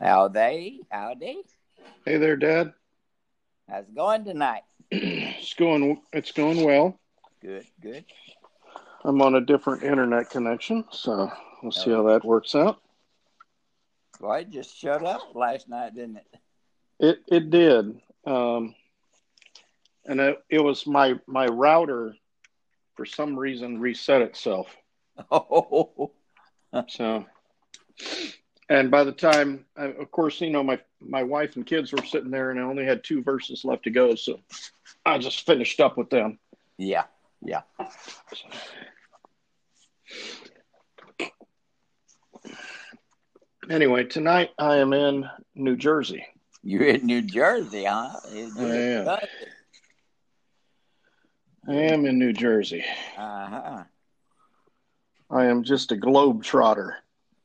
Howdy, howdy. Hey there, Dad. How's it going tonight? It's going. It's going well. Good, good. I'm on a different internet connection, so we'll see how that works out. Well, it just shut up last night, didn't it? It it did, um, and it, it was my my router for some reason reset itself. Oh, So, and by the time, of course, you know my my wife and kids were sitting there, and I only had two verses left to go, so I just finished up with them. yeah, yeah. Anyway, tonight I am in New Jersey. You're in New Jersey, huh? I am. I am in New Jersey. Uh-huh. I am just a globe trotter. Ah,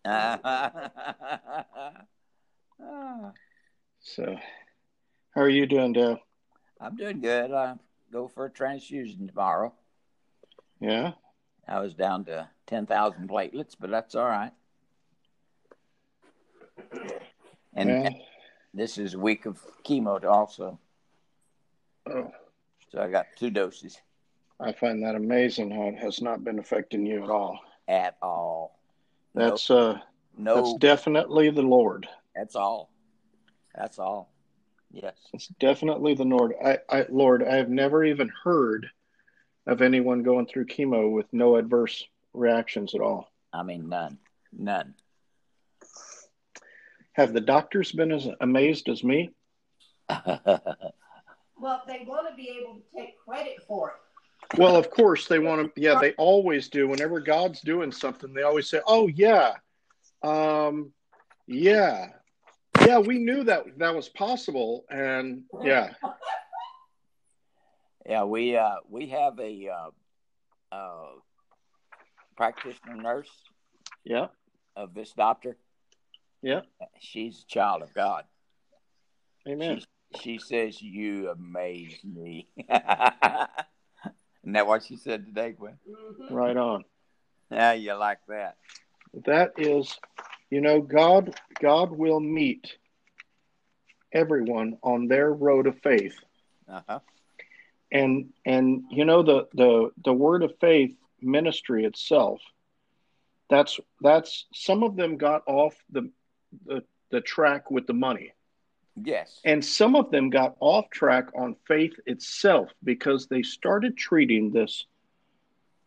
So, how are you doing, Dad? I'm doing good. I go for a transfusion tomorrow. Yeah. I was down to 10,000 platelets, but that's all right. And yeah. this is a week of chemo also. Oh, So I got two doses I find that amazing how it has not been affecting you at all. at all. That's uh, no, that's definitely the Lord. that's all. That's all. Yes. It's definitely the Lord. I, I, Lord, I have never even heard of anyone going through chemo with no adverse reactions at all. I mean, none. None. Have the doctors been as amazed as me? Well, they want to be able to take credit for it. Well, of course they want to. Yeah, they always do. Whenever God's doing something, they always say, "Oh yeah, um, yeah, yeah, we knew that that was possible." And yeah, yeah, we uh we have a uh, uh practitioner nurse yeah, of this doctor. yeah. She's a child of God. Amen. She, she says, "You amaze me." Isn't that what she said today, Gwen? Mhm. Right on. Yeah, you like that? That is, you know, God. God will meet everyone on their road of faith. Uh huh. and and you know the the the word of faith ministry itself that's that's some of them got off the the, the track with the money Yes. and some of them got off track on faith itself because they started treating this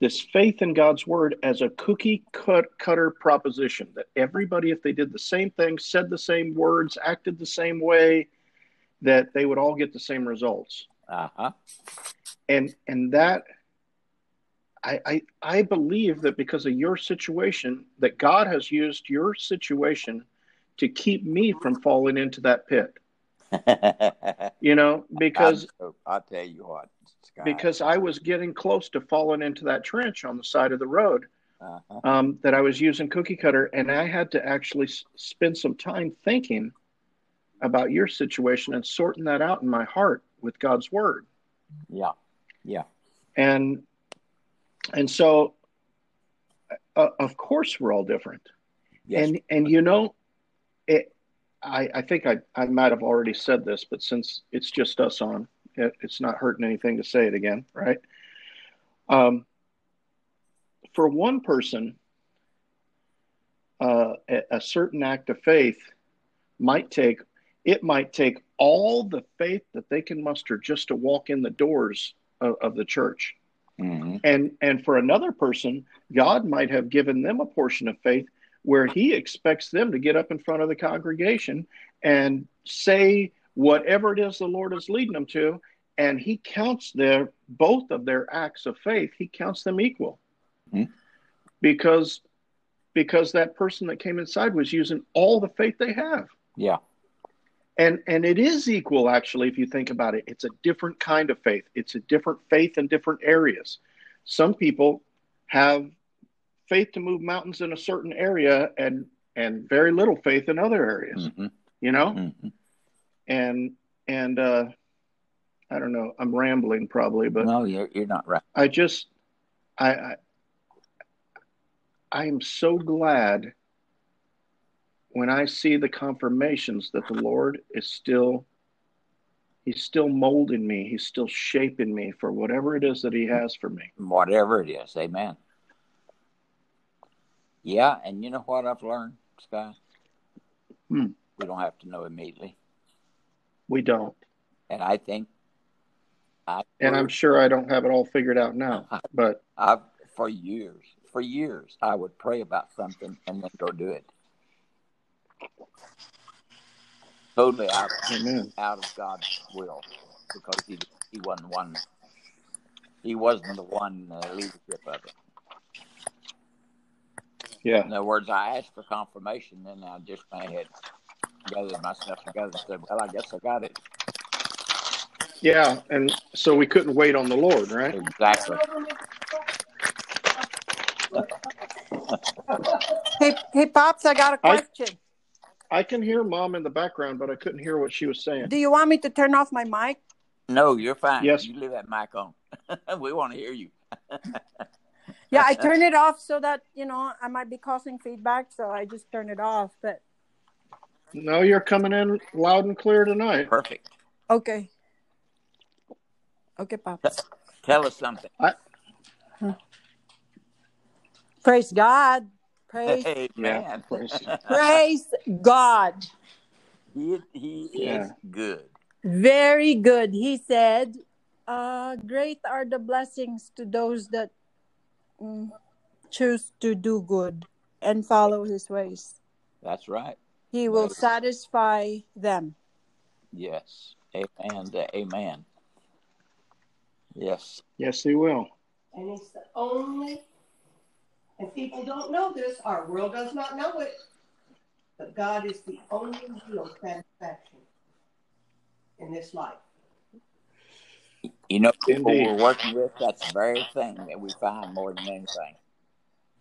this faith in God's word as a cookie cut cutter proposition that everybody if they did the same thing said the same words acted the same way that they would all get the same results Uh huh. and and that I, I I believe that because of your situation that God has used your situation to keep me from falling into that pit you know because I'll tell you what, Scott. because I was getting close to falling into that trench on the side of the road uh-huh. um, that I was using cookie cutter and I had to actually s- spend some time thinking about your situation and sorting that out in my heart with God's word yeah, yeah, and and so uh, of course we're all different yes, and and you know i i think i i might have already said this but since it's just us on it, it's not hurting anything to say it again right? Um for one person uh, a, a certain act of faith might take it might take all the faith that they can muster just to walk in the doors of, of the church. Hmm and and for another person god might have given them a portion of faith where he expects them to get up in front of the congregation and say whatever it is the lord is leading them to and he counts their both of their acts of faith he counts them equal. Mhm. because because that person that came inside was using all the faith they have. Yeah, and and it is equal actually if you think about it. It's a different kind of faith. It's a different faith in different areas. Some people have faith to move mountains in a certain area and and very little faith in other areas hmm you know hmm and and uh i don't know i'm rambling probably but no, you're you're not right. i just i i i am so glad when I see the confirmations that the Lord is still He's still molding me. He's still shaping me for whatever it is that He has for me. Whatever it is, Amen. Yeah, and you know what I've learned, Scott? Hmm. We don't have to know immediately, We don't. and I think I And I'm sure I don't have it all figured out now, but I've for years, for years, I would pray about something and then go do it. Totally out, amen. out of God's will because he he wasn't one. He wasn't the one uh, leadership of it. Yeah. In other words, I asked for confirmation, and I just went ahead, gathered myself together, and said, "Well, I guess I got it." Yeah. And so we couldn't wait on the Lord, right? Exactly. Hey, hey, pops, I got a question. I can hear mom in the background, but I couldn't hear what she was saying. Do you want me to turn off my mic? No, you're fine. Yes. You leave that mic on. we want to hear you. Yeah, I turn it off so that you know I might be causing feedback, so I just turn it off. But No, you're coming in loud and clear tonight. Perfect. okay, okay, pops. Tell us something. Praise God. Praise, Amen. Yeah, praise. praise God. he he Yeah. is good. Very good. He said, uh, "Great are the blessings to those that Mm. choose to do good and follow His ways. That's right. He will Nice. satisfy them." Yes. Amen. Amen. Yes. Yes, he will. And it's the only, and people don't know this, our world does not know it, but God is the only real satisfaction in this life. You know, people Indeed. we're working with, that's the very thing that we find more than anything.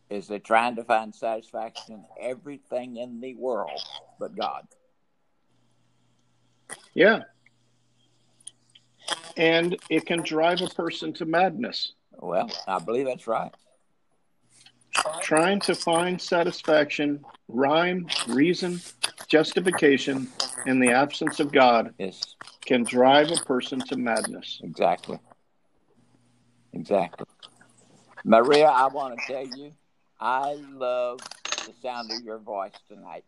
Is they're trying to find satisfaction in everything in the world but God. Yeah. And it can drive a person to madness. Well, I believe that's right. Trying to find satisfaction, rhyme, reason, justification in the absence of God Yes, can drive a person to madness. exactly. Exactly. Maria, I want to tell you, I love the sound of your voice tonight.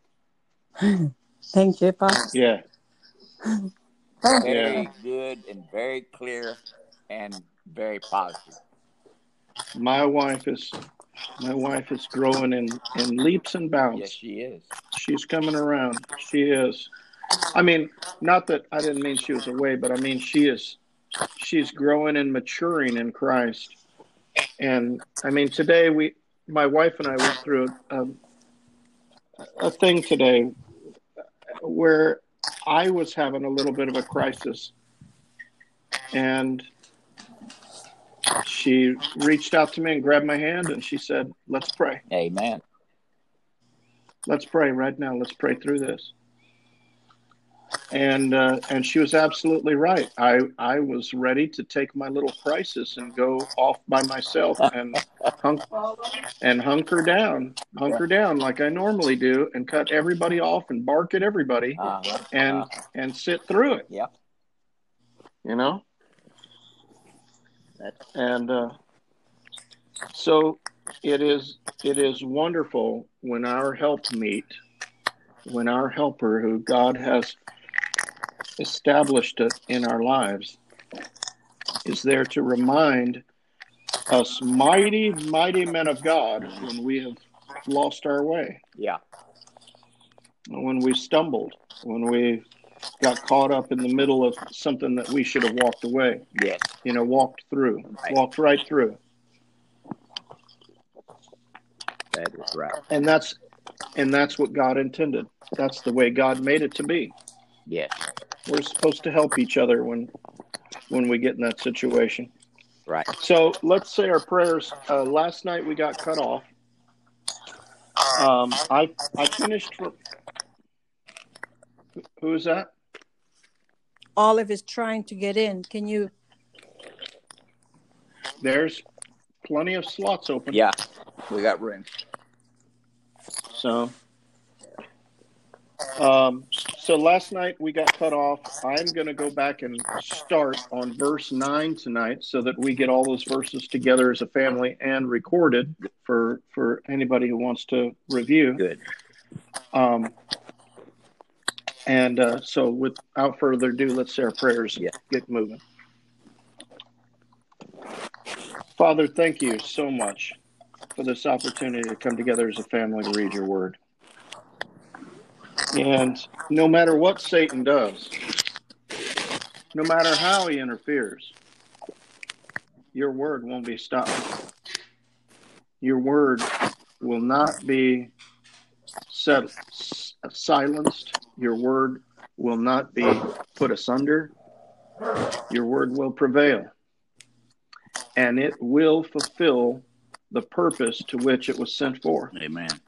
Thank you, pops. Yeah. Very good and very clear and very positive. My wife is my wife is growing in, in leaps and bounds. Yes, she is. She's coming around. She is. I mean, not that I didn't mean she was away, but I mean she is. She's growing and maturing in Christ. And I mean, today we, my wife and I went through a, a thing today where I was having a little bit of a crisis, and she reached out to me and grabbed my hand and she said, "Let's pray." Amen. let's pray right now let's pray through this and uh, and she was absolutely right. I i was ready to take my little crisis and go off by myself and hunk and hunker down hunker down like i normally do and cut everybody off and bark at everybody Uh, and uh, and sit through it. Yeah, you know? That's and uh, so it is it is wonderful when our help meet when our helper who god has established it in our lives is there to remind us mighty mighty men of god when we have lost our way. Yeah, when we stumbled when we got caught up in the middle of something that we should have walked away. Yes, you know walked through Right. walked right through. That is right. and that's and that's what god intended. That's the way god made it to be. Yes, we're supposed to help each other when when we get in that situation right. so let's say our prayers uh, last night we got cut off um, i i finished for who is that Olive is trying to get in. Can you? there's plenty of slots open Yeah, we got room. so Um, so last night we got cut off. I'm going to go back and start on verse 9 tonight so that we get all those verses together as a family and recorded for, for anybody who wants to review. Good. Um, and uh, so without further ado, let's say our prayers and Yeah. get moving. Father, thank you so much for this opportunity to come together as a family to read your word. And no matter what Satan does, no matter how he interferes, your word won't be stopped. Your word will not be set, silenced. Your word will not be put asunder. Your word will prevail. And it will fulfill the purpose to which it was sent for. Amen. Amen.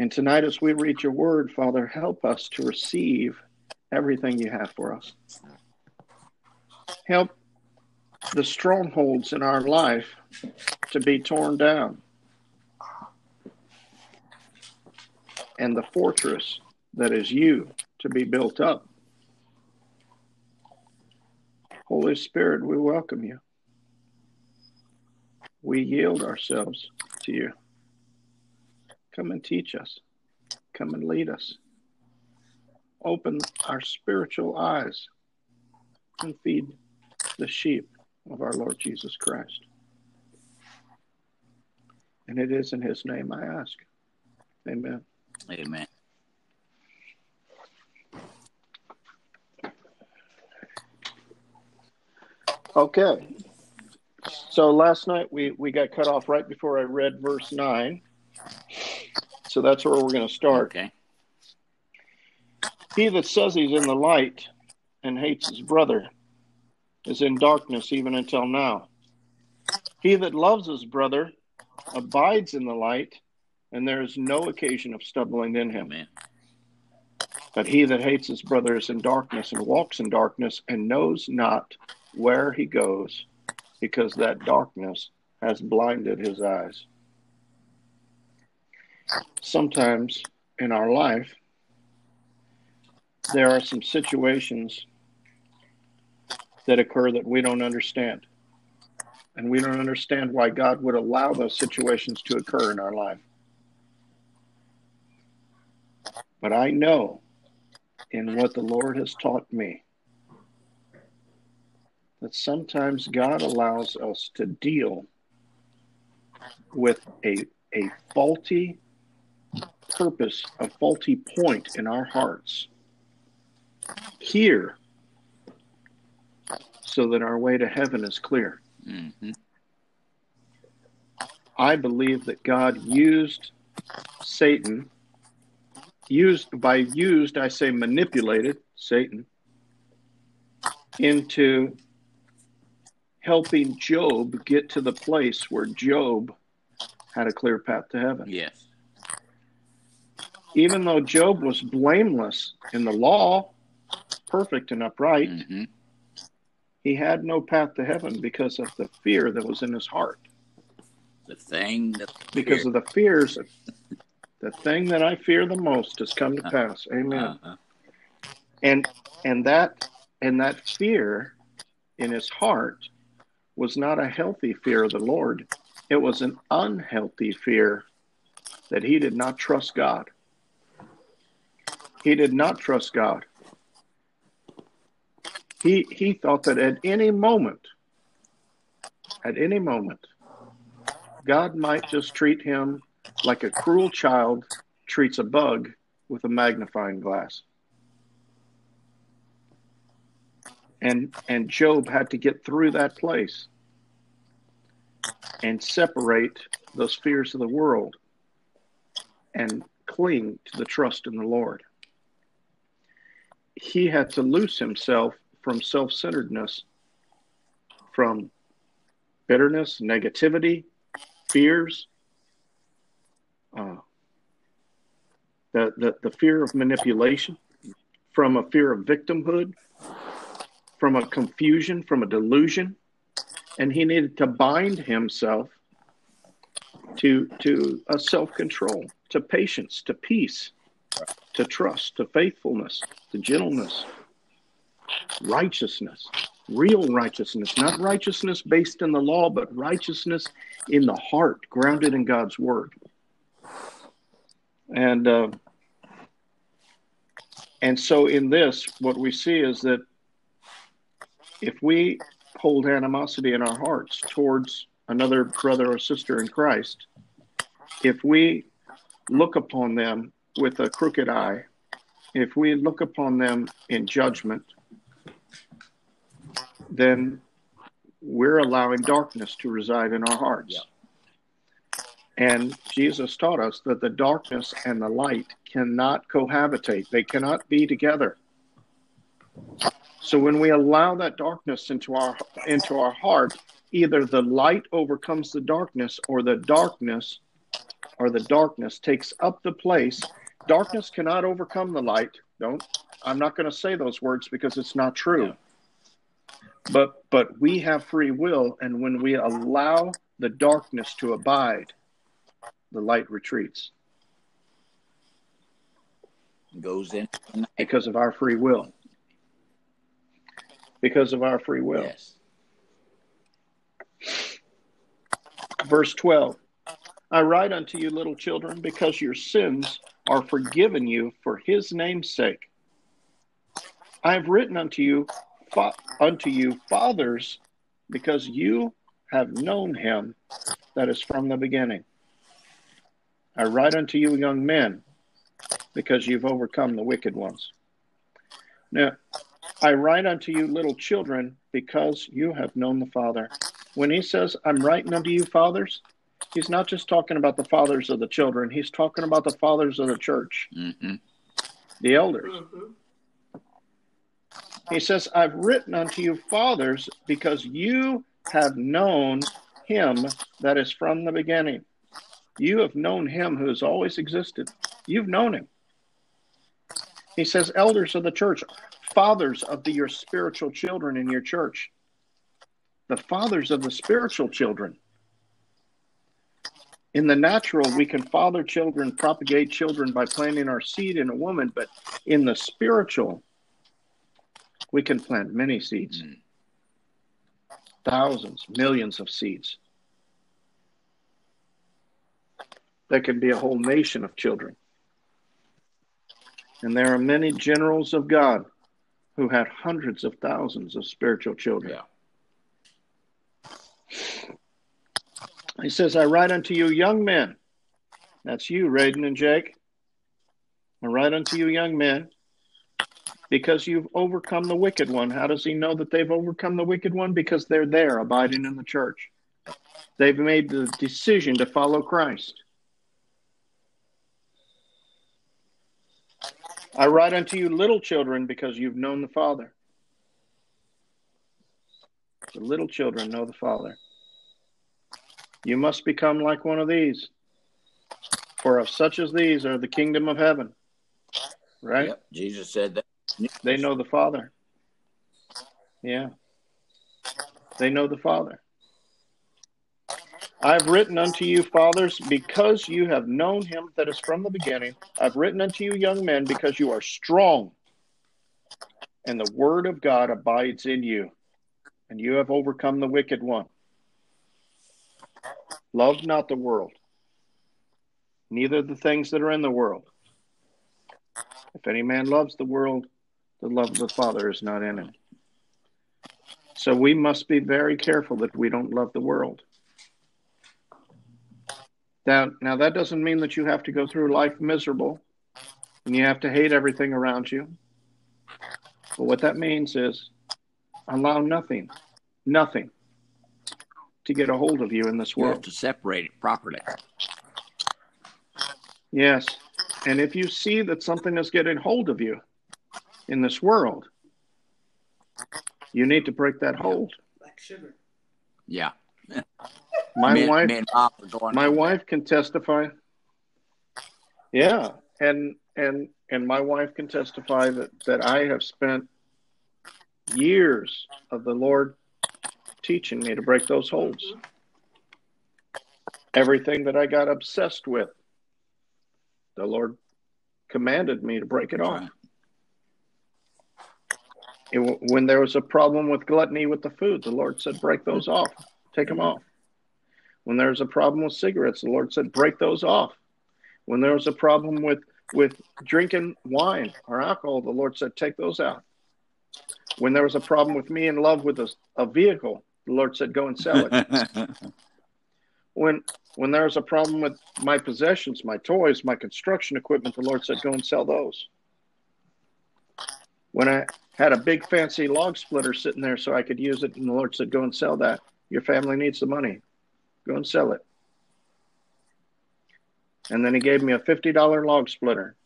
And tonight, as we read your word, Father, help us to receive everything you have for us. Help the strongholds in our life to be torn down. And the fortress that is you to be built up. Holy Spirit, we welcome you. We yield ourselves to you. Come and teach us. Come and lead us. Open our spiritual eyes and feed the sheep of our Lord Jesus Christ. And it is in his name I ask. Amen. Amen. Okay. So last night we, we got cut off right before I read verse 9. So that's where we're going to start. Okay. He that says he's in the light and hates his brother is in darkness even until now. He that loves his brother abides in the light, and there is no occasion of stumbling in him. But he that hates his brother is in darkness and walks in darkness and knows not where he goes, because that darkness has blinded his eyes. Sometimes in our life, there are some situations that occur that we don't understand. And we don't understand why God would allow those situations to occur in our life. But I know in what the Lord has taught me that sometimes God allows us to deal with a, a faulty purpose, a faulty point in our hearts here so that our way to heaven is clear. hmm I believe that God used Satan, used by used, I say manipulated Satan into helping Job get to the place where Job had a clear path to heaven. Yes. Even though Job was blameless in the law, perfect and upright, hmm he had no path to heaven because of the fear that was in his heart. The thing that Because of the fears, the thing that I fear the most has come to pass. Amen. uh and and that and that fear in his heart was not a healthy fear of the lord it was an unhealthy fear that he did not trust god he did not trust god he he thought that at any moment at any moment god might just treat him like a cruel child treats a bug with a magnifying glass and and Job had to get through that place and separate those fears of the world and cling to the trust in the Lord. He had to loose himself from self-centeredness, from bitterness, negativity, fears, uh, the, the the fear of manipulation, from a fear of victimhood, from a confusion, from a delusion, and he needed to bind himself to to a self control. to patience, to peace, to trust, to faithfulness, to gentleness, righteousness, real righteousness, not righteousness based in the law, but righteousness in the heart, grounded in God's word. And uh, and so in this, what we see is that if we hold animosity in our hearts towards another brother or sister in Christ, if we look upon them with a crooked eye, if we look upon them in judgment, then we're allowing darkness to reside in our hearts. Yeah. And Jesus taught us that the darkness and the light cannot cohabitate, they cannot be together. So when we allow that darkness into our into our heart, either the light overcomes the darkness or the darkness or the darkness takes up the place. Darkness cannot overcome the light. Don't I'm not going to say those words because it's not true. Yeah. But but we have free will and when we allow the darkness to abide, the light retreats Goes in. because of our free will. Because of our free will. Yes. Verse 12 I write unto you, little children, because your sins are forgiven you for his name's sake. I have written unto you, fa- unto you, fathers, because you have known him that is from the beginning. I write unto you, young men, because you've overcome the wicked ones. Now, I write unto you, little children, because you have known the Father. When he says, I'm writing unto you, fathers, he's not just talking about the fathers of the children, he's talking about the fathers of the church, hmm the elders. Mhm. He says, I've written unto you, fathers, because you have known him that is from the beginning. You have known him who has always existed. You've known him. He says, elders of the church, fathers of the, your spiritual children in your church, the fathers of the spiritual children. In the natural, we can father children, propagate children by planting our seed in a woman, but in the spiritual, we can plant many seeds, Mm. thousands, millions of seeds. There can be a whole nation of children. And there are many generals of God who had hundreds of thousands of spiritual children. Yeah. He says, I write unto you, young men. That's you, Raiden and Jake. I write unto you, young men, because you've overcome the wicked one. How does he know that they've overcome the wicked one? Because they're there, abiding in the church. They've made the decision to follow Christ. I write unto you, little children, because you've known the Father. The little children know the Father. You must become like one of these. For of such as these are the kingdom of heaven. Right? Yep. Jesus said that. They know the Father. Yeah. They know the Father. I've written unto you, fathers, because you have known him that is from the beginning. I've written unto you, young men, because you are strong, and the word of God abides in you, and you have overcome the wicked one. Love not the world, neither the things that are in the world. If any man loves the world, the love of the Father is not in him. So we must be very careful that we don't love the world. Now, now that doesn't mean that you have to go through life miserable and you have to hate everything around you. But what that means is allow nothing, nothing to get a hold of you in this You have world. to separate it properly. Yes. And if you see that something is getting hold of you in this world, you need to break that hold. Like sugar. Yeah. My me, wife me and Mom were going. my wife can testify yeah and and and my wife can testify that that i have spent years of the lord teaching me to break those holds everything that i got obsessed with the Lord commanded me to break it off. It, when there was a problem with gluttony with the food, the Lord said, break those off, take them off. When there was a problem with cigarettes, the Lord said, break those off. When there was a problem with, with drinking wine or alcohol, the Lord said, take those out. When there was a problem with me in love with a, a vehicle, the Lord said, go and sell it. when when there was a problem with my possessions, my toys, my construction equipment, the Lord said, go and sell those. When I had a big fancy log splitter sitting there so I could use it, and the Lord said, go and sell that. Your family needs the money. Go and sell it. And then he gave me a $50 log splitter.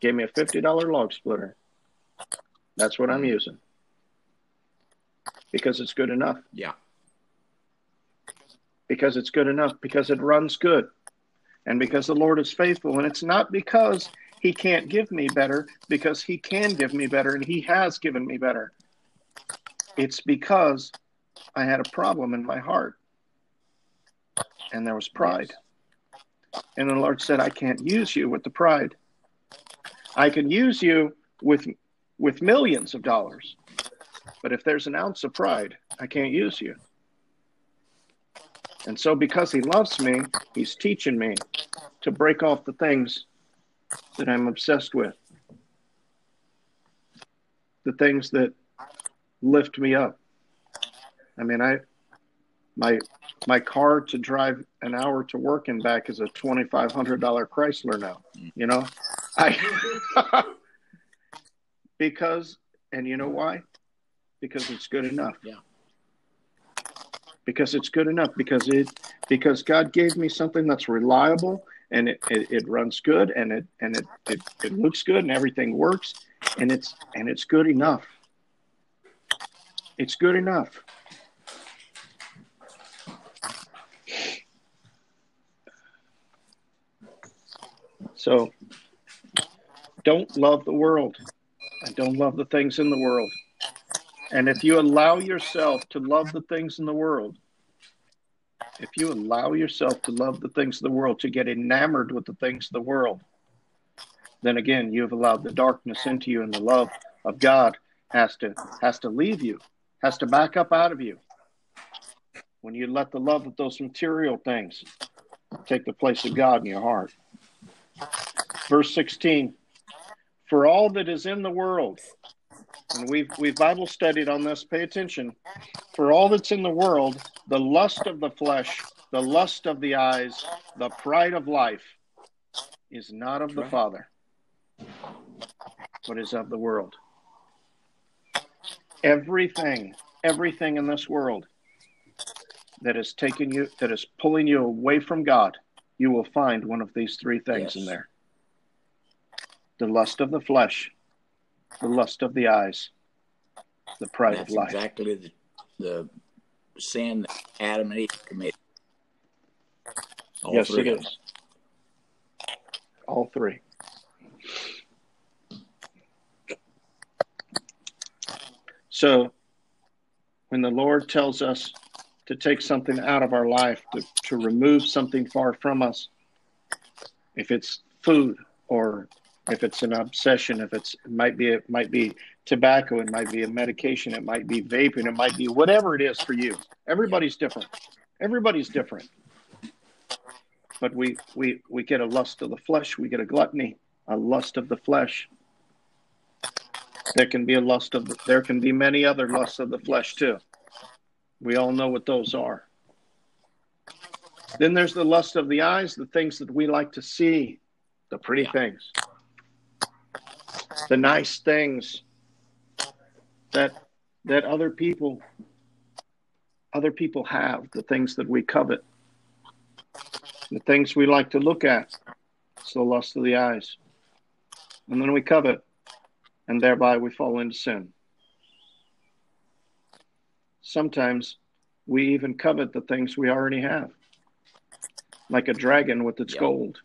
Gave me a $50 log splitter. That's what I'm using. Because it's good enough. yeah. Because it's good enough. Because it runs good. And because the Lord is faithful. And it's not because he can't give me better, because he can give me better and he has given me better. It's because I had a problem in my heart. And there was pride. And the Lord said, I can't use you with the pride. I can use you with with millions of dollars. But if there's an ounce of pride, I can't use you. And so because he loves me, he's teaching me to break off the things that I'm obsessed with. The things that lift me up. I mean, I my my car to drive an hour to work and back is a twenty five hundred dollar Chrysler now. You know, I because and you know why? Because it's good enough. Yeah. Because it's good enough. Because it because God gave me something that's reliable and it, it, it runs good and it and it, it it looks good and everything works and it's and it's good enough. It's good enough. So don't love the world and don't love the things in the world. And if you allow yourself to love the things in the world, if you allow yourself to love the things of the world, to get enamored with the things of the world, then again you have allowed the darkness into you and the love of God has to has to leave you, has to back up out of you. When you let the love of those material things take the place of God in your heart. Verse 16 For all that is in the world, and we've, we've Bible studied on this, pay attention. For all that's in the world, the lust of the flesh, the lust of the eyes, the pride of life is not of the Father, but is of the world. Everything, everything in this world that is taking you, that is pulling you away from God, you will find one of these three things Yes. in there the lust of the flesh, the lust of the eyes, the pride That's of life. exactly the, the sin that Adam and Eve committed. All yes, three it is. All three. So, when the Lord tells us to take something out of our life, to, to remove something far from us, if it's food or if it's an obsession, if it's it might be it might be tobacco, it might be a medication, it might be vaping, it might be whatever it is for you. Everybody's different. Everybody's different. But we we we get a lust of the flesh, we get a gluttony, a lust of the flesh. There can be a lust of there can be many other lusts of the flesh too. We all know what those are. Then there's the lust of the eyes, the things that we like to see, the pretty Yeah. The nice things that that other people other people have, the things that we covet, the things we like to look at. It's the lust of the eyes. And then we covet, and thereby we fall into sin. Sometimes we even covet the things we already have, like a dragon with its Yep. gold.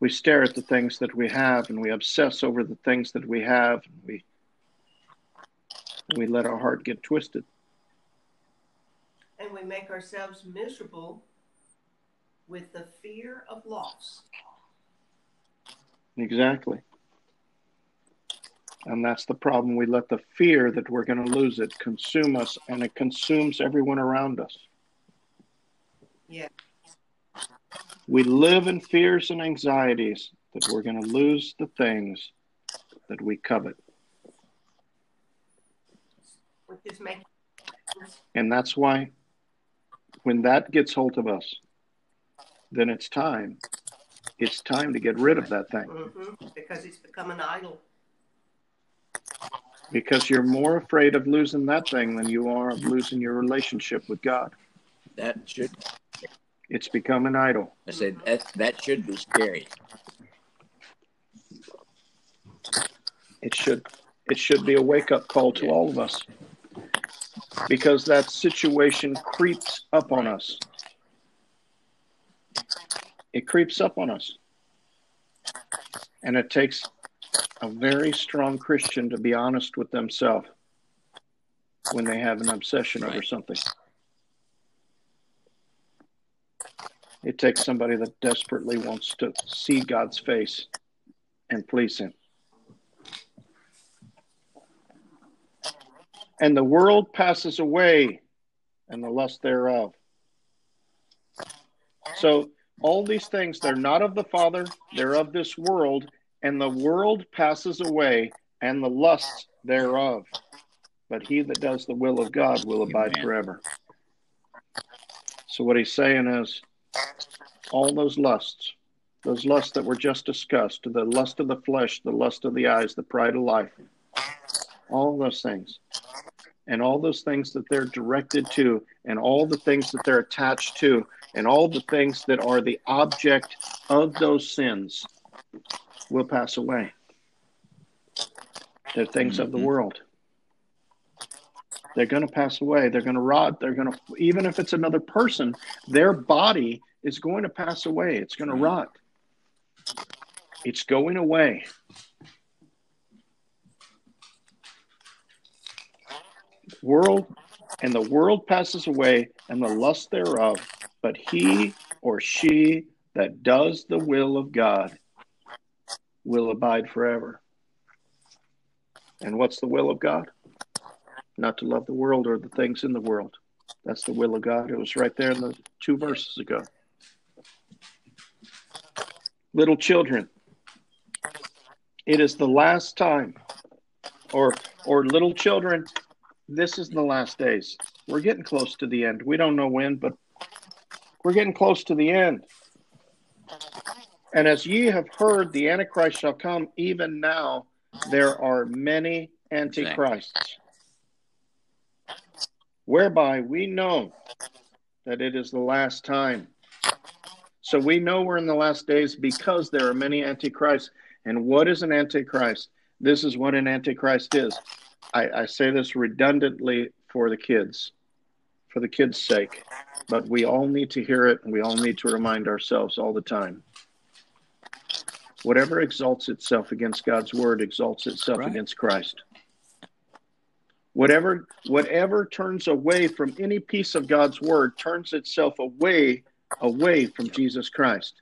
We stare at the things that we have and we obsess over the things that we have. And we, we let our heart get twisted. And we make ourselves miserable with the fear of loss. Exactly. And that's the problem. We let the fear that we're going to lose it consume us, and it consumes everyone around us. Yeah. We live in fears and anxieties that we're going to lose the things that we covet. Which is making And that's why when that gets hold of us, then it's time. It's time to get rid of that thing hmm because it's become an idol. because you're more afraid of losing that thing than you are of losing your relationship with God. That should It's become an idol. I said that that should be scary. It should it should be a wake up call to all of us because that situation creeps up on us. It creeps up on us. And it takes a very strong Christian to be honest with themselves when they have an obsession over something. It takes somebody that desperately wants to see God's face and please Him. And the world passes away and the lust thereof. So, all these things, they're not of the Father, they're of this world, and the world passes away and the lusts thereof. But he that does the will of God will abide forever. So, what he's saying is, all those lusts, those lusts that were just discussed, the lust of the flesh, the lust of the eyes, the pride of life, all those things, and all those things that they're directed to, and all the things that they're attached to, and all the things that are the object of those sins will pass away. They're things of the Mhm. world. They're going to pass away. They're going to rot. They're going to, even if it's another person, their body is going to pass away. It's going to Mhm. rot. It's going away. World and the world passes away and the lust thereof, but he or she that does the will of God will abide forever. And what's the will of God? Not to love the world or the things in the world. That's the will of God. It was right there in the two verses ago. Little children, it is the last time. Or or little children, this is the last days. We're getting close to the end. We don't know when, but we're getting close to the end. And as ye have heard, the Antichrist shall come, even now there are many antichrists, whereby we know that it is the last time. So we know we're in the last days because there are many antichrists. And what is an antichrist? This is what an antichrist is. I, I say this redundantly for the kids, for the kids' sake, but we all need to hear it and we all need to remind ourselves all the time. Whatever exalts itself against God's word exalts itself Right. against Christ. Whatever whatever turns away from any piece of God's word turns itself away away from Jesus Christ.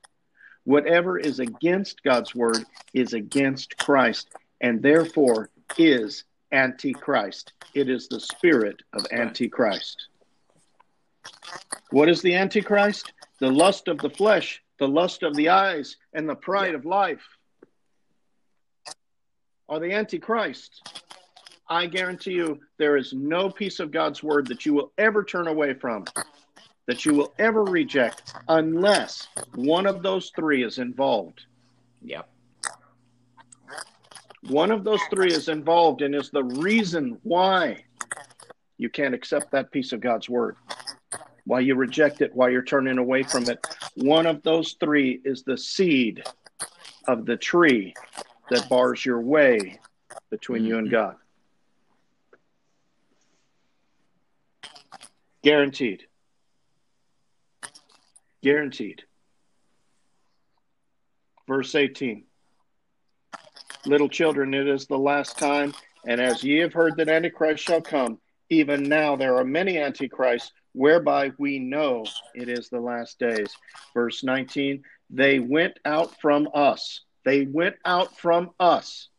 Whatever is against God's word is against Christ and therefore is antichrist. It is the spirit of antichrist. What is the antichrist? The lust of the flesh, the lust of the eyes, and the pride of life are the antichrist. I guarantee you there is no piece of God's word that you will ever turn away from, that you will ever reject, unless one of those three is involved. Yep. One of those three is involved and is the reason why you can't accept that piece of God's word, why you reject it, why you're turning away from it. One of those three is the seed of the tree that bars your way between you and God. Guaranteed. Guaranteed. Verse 18. Little children, it is the last time, and as ye have heard that Antichrist shall come, even now there are many Antichrists, whereby we know it is the last days. Verse 19, they went out from us. They went out from us.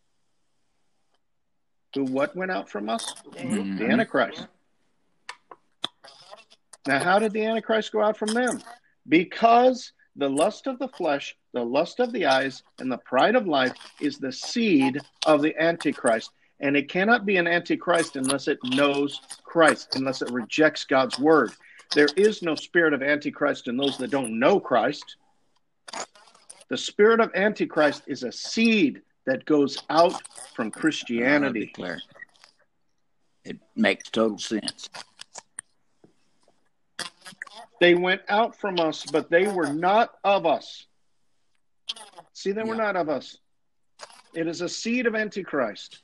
Who what went out from us? Mhm. The Antichrist. Now, how did the Antichrist go out from them? Because the lust of the flesh, the lust of the eyes, and the pride of life is the seed of the Antichrist. And it cannot be an Antichrist unless it knows Christ, unless it rejects God's word. There is no spirit of Antichrist in those that don't know Christ. The spirit of Antichrist is a seed that goes out from Christianity. It makes total sense. They went out from us, but they were not of us. See, they were Yeah. not of us. It is a seed of Antichrist.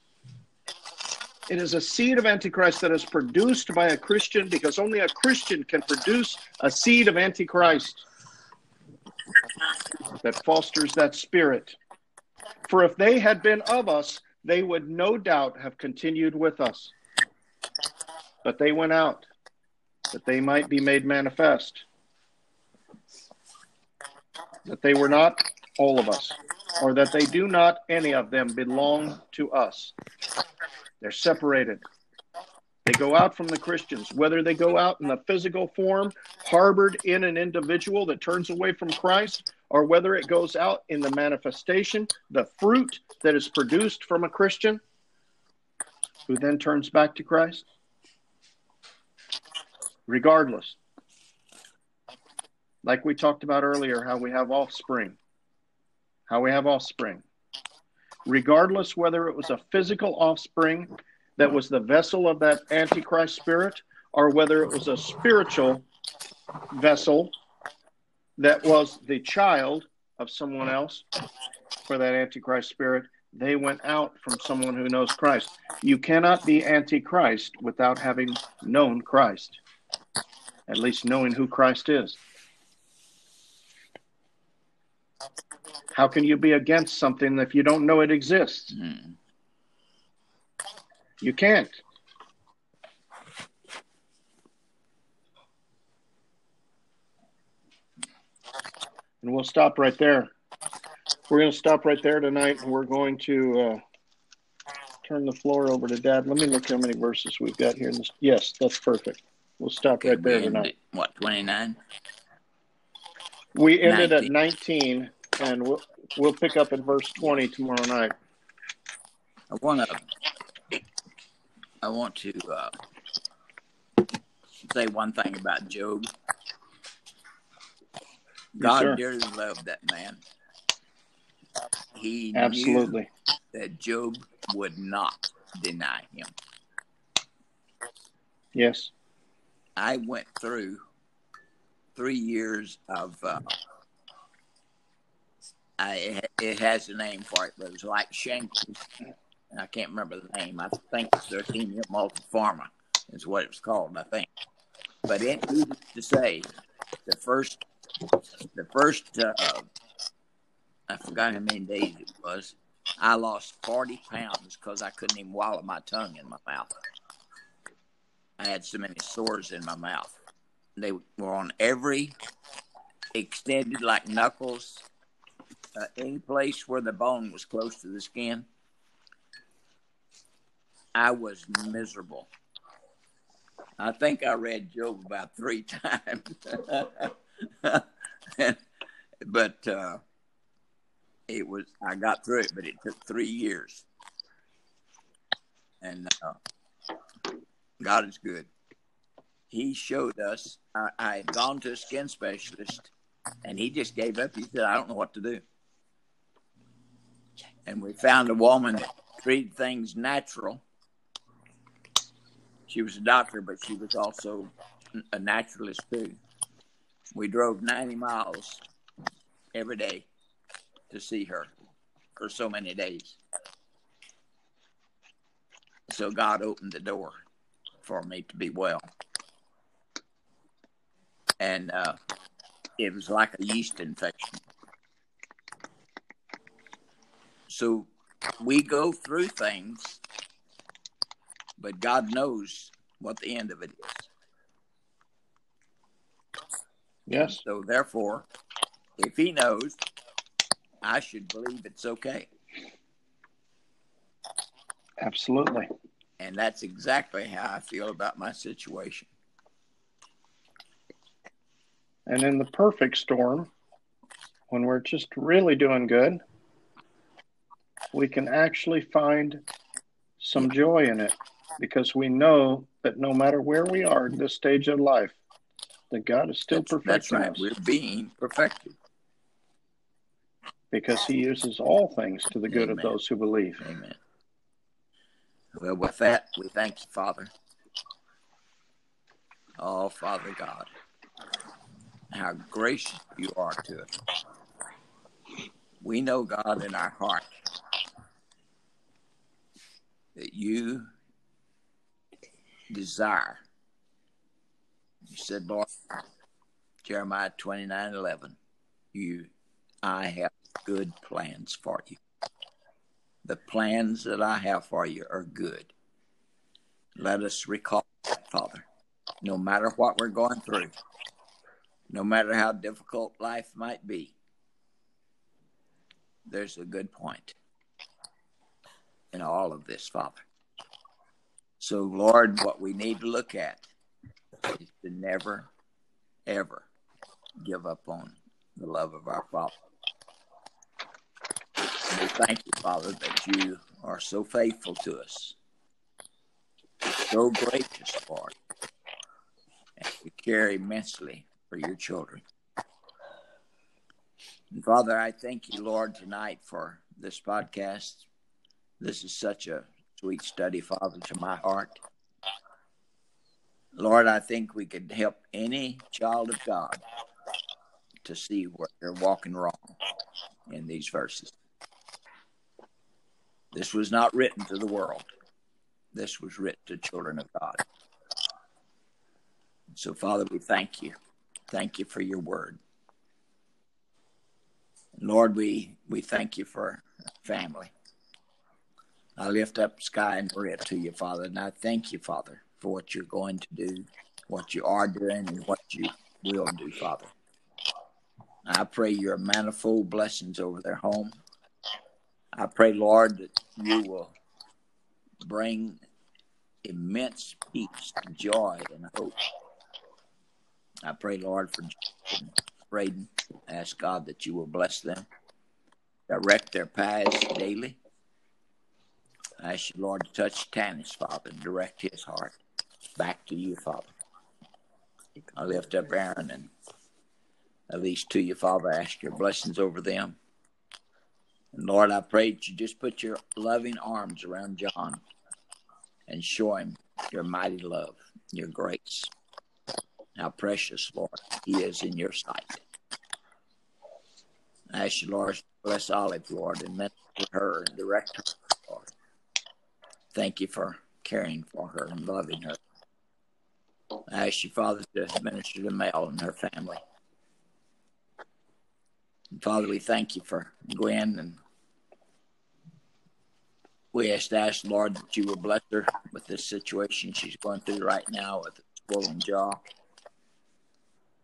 It is a seed of Antichrist that is produced by a Christian because only a Christian can produce a seed of Antichrist that fosters that spirit. For if they had been of us, they would no doubt have continued with us. But they went out that they might be made manifest. That they were not all of us, or that they do not any of them belong to us. They're separated. They go out from the Christians, whether they go out in the physical form, harbored in an individual that turns away from Christ, or whether it goes out in the manifestation, the fruit that is produced from a Christian who then turns back to Christ. Regardless, like we talked about earlier, how we have offspring, how we have offspring. Regardless whether it was a physical offspring that was the vessel of that Antichrist spirit, or whether it was a spiritual vessel that was the child of someone else for that Antichrist spirit, they went out from someone who knows Christ. You cannot be Antichrist without having known Christ, at least knowing who Christ is. How can you be against something if you don't know it exists? Mhm. You can't. And we'll stop right there. We're going to stop right there tonight, and we're going to uh, turn the floor over to Dad. Let me look how many verses we've got here. In this. Yes, that's perfect. We'll stop right there tonight. at, What, 29? We ended at 19, and we'll, we'll pick up in verse 20 tomorrow night. I want to. I want to uh, say one thing about Job. God dearly loved that man. He knew Absolutely. that Job would not deny him. Yes. I went through three years of. Uh, I it has a name for it, but it was like shingles. I can't remember the name. I think it's Leukemia multiforme is what it was called. I think, but it to say the first, the first. Uh, I forgot how many days it was. I lost forty pounds because I couldn't even wallow my tongue in my mouth. I had so many sores in my mouth. They were on every extended, like knuckles, uh, any place where the bone was close to the skin. I was miserable. I think I read Job about three times. but uh, it was, I got through it, but it took three years. And uh, God is good. He showed us. I, I had gone to a skin specialist, and he just gave up. He said, "I don't know what to do." And we found a woman that treated things natural. She was a doctor, but she was also a naturalist too. We drove ninety miles every day to see her for so many days. So God opened the door for me to be well. And uh, it was like a yeast infection. So we go through things, but God knows what the end of it is. Yes. So therefore, if he knows, I should believe it's okay. Absolutely. And that's exactly how I feel about my situation. And in the perfect storm, when we're just really doing good, we can actually find some joy in it because we know that no matter where we are in this stage of life, that God is still That's, perfecting that's right. us We're being perfected. because He uses all things to the good of those who believe. Amen. Well, with that, we thank you, Father. Oh, Father God, how gracious you are to us. We know, God, in our heart that you desire. You said, Lord, Jeremiah 29 11, you, I have good plans for you. The plans that I have for you are good. Let us recall that, Father. No matter what we're going through, no matter how difficult life might be, there's a good point in all of this, Father. So, Lord, what we need to look at is to never, ever give up on the love of our Father. We thank you, Father, that you are so faithful to us, so gracious, Lord, and you care immensely for your children. And Father, I thank you, Lord, tonight for this podcast. This is such a sweet study, Father, to my heart. Lord, I think we could help any child of God to see where they're walking wrong in these verses. This was not written to the world. This was written to children of God. So, Father, we thank you. Thank you for your word. Lord, we, we thank you for family. I lift up Sky and Maria to you, Father, and I thank you, Father, for what you're going to do, what you are doing, and what you will do, Father. I pray your manifold blessings over their home. I pray, Lord, that you will bring immense peace, joy, and hope. I pray, Lord, for Braden. Ask God that you will bless them, direct their paths daily. I ask you, Lord, to touch Tanis, Father, and direct his heart back to you, Father. I lift up Aaron and Elise to you, Father. I ask your blessings over them. Lord, I pray that you just put your loving arms around John and show him your mighty love, your grace. How precious, Lord, he is in your sight. I ask you, Lord, bless Olive, Lord, and minister to her and direct her, Lord. Thank you for caring for her and loving her. I ask you, Father, to minister to Mel and her family. And Father, we thank you for Gwen and we ask, ask, Lord, that you will bless her with this situation she's going through right now with a swollen jaw.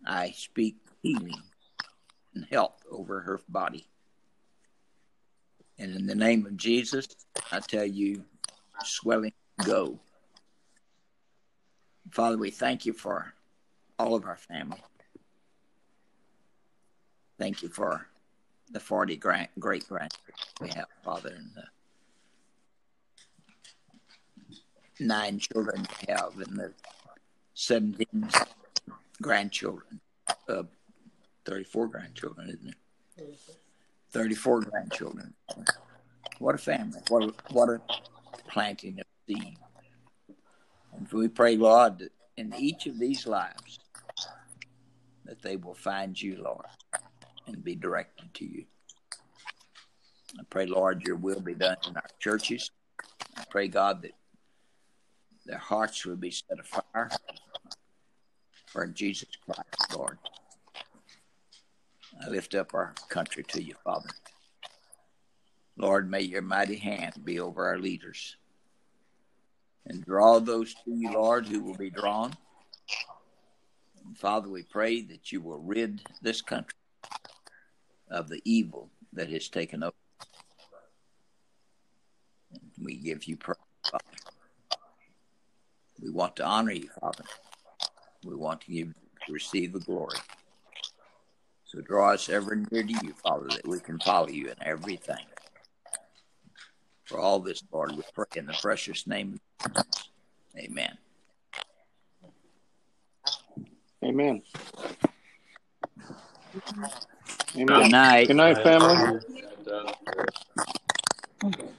I speak healing and health over her body. And in the name of Jesus, I tell you, swelling, go. Father, we thank you for all of our family. Thank you for the 40 grand, great grandchildren we have, Father, and the nine children we have, and the 17 grandchildren. Uh, 34 grandchildren, isn't it? 34 grandchildren. What a family. What a, what a planting of seed. And we pray, Lord, that in each of these lives, that they will find you, Lord, and be directed to you. I pray, Lord, your will be done in our churches. I pray, God, that their hearts will be set afire for Jesus Christ, Lord. I lift up our country to you, Father. Lord, may your mighty hand be over our leaders and draw those to you, Lord, who will be drawn. Father, we pray that you will rid this country of the evil that has taken over. And we give you praise, Father. We want to honor you, Father. We want to give to receive the glory. So draw us ever near to you, Father, that we can follow you in everything. For all this, Lord, we pray in the precious name of Jesus. Amen. Amen. Good night. Good night, family. And,